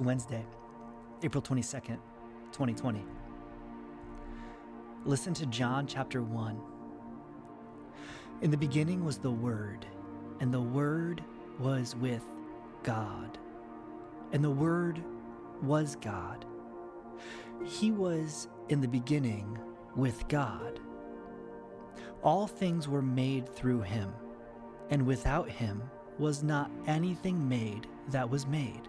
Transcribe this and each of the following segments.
It's Wednesday, April 22nd, 2020. Listen to John chapter 1. In the beginning was the Word, and the Word was with God, and the Word was God. He was in the beginning with God. All things were made through him, and without him was not anything made that was made.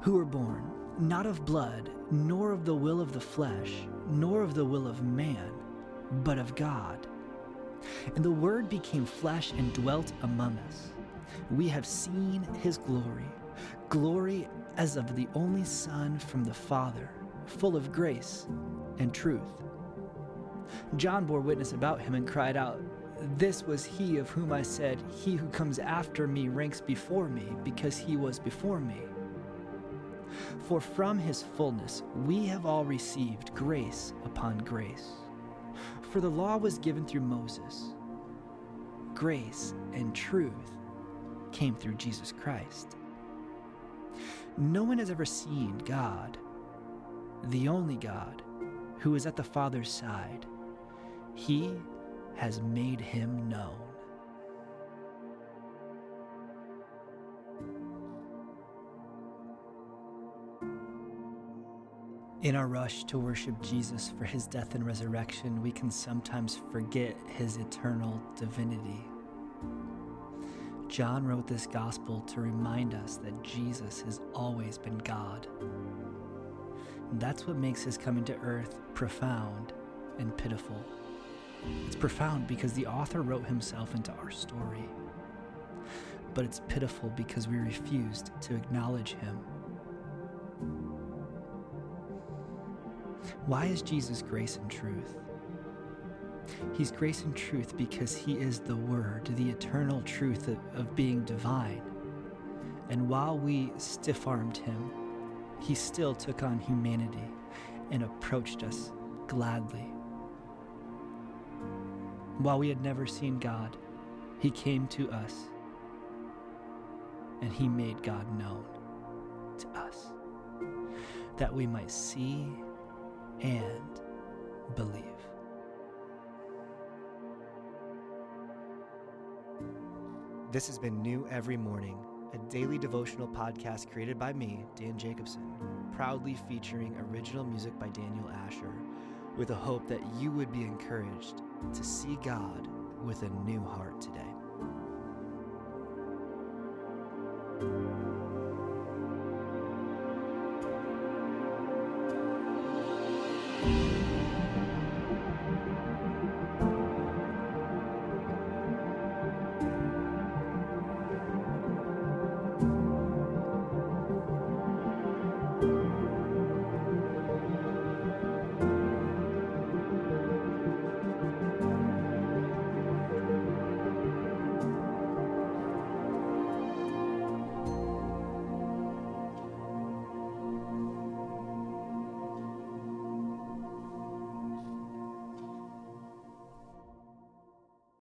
who were born not of blood, nor of the will of the flesh, nor of the will of man, but of God. And the Word became flesh and dwelt among us. We have seen his glory, glory as of the only Son from the Father, full of grace and truth. John bore witness about him and cried out, this was he of whom I said, He who comes after me ranks before me, because he was before me. For from his fullness we have all received grace upon grace. For the law was given through Moses, grace and truth came through Jesus Christ. No one has ever seen God, the only God, who is at the Father's side. He has made him known. In our rush to worship Jesus for his death and resurrection, we can sometimes forget his eternal divinity. John wrote this gospel to remind us that Jesus has always been God. And that's what makes his coming to earth profound and pitiful. It's profound because the author wrote himself into our story. But it's pitiful because we refused to acknowledge him. Why is Jesus grace and truth? He's grace and truth because he is the Word, the eternal truth of, of being divine. And while we stiff armed him, he still took on humanity and approached us gladly while we had never seen God, He came to us and He made God known to us that we might see and believe. This has been New Every Morning, a daily devotional podcast created by me, Dan Jacobson, proudly featuring original music by Daniel Asher, with a hope that you would be encouraged to see God with a new heart today.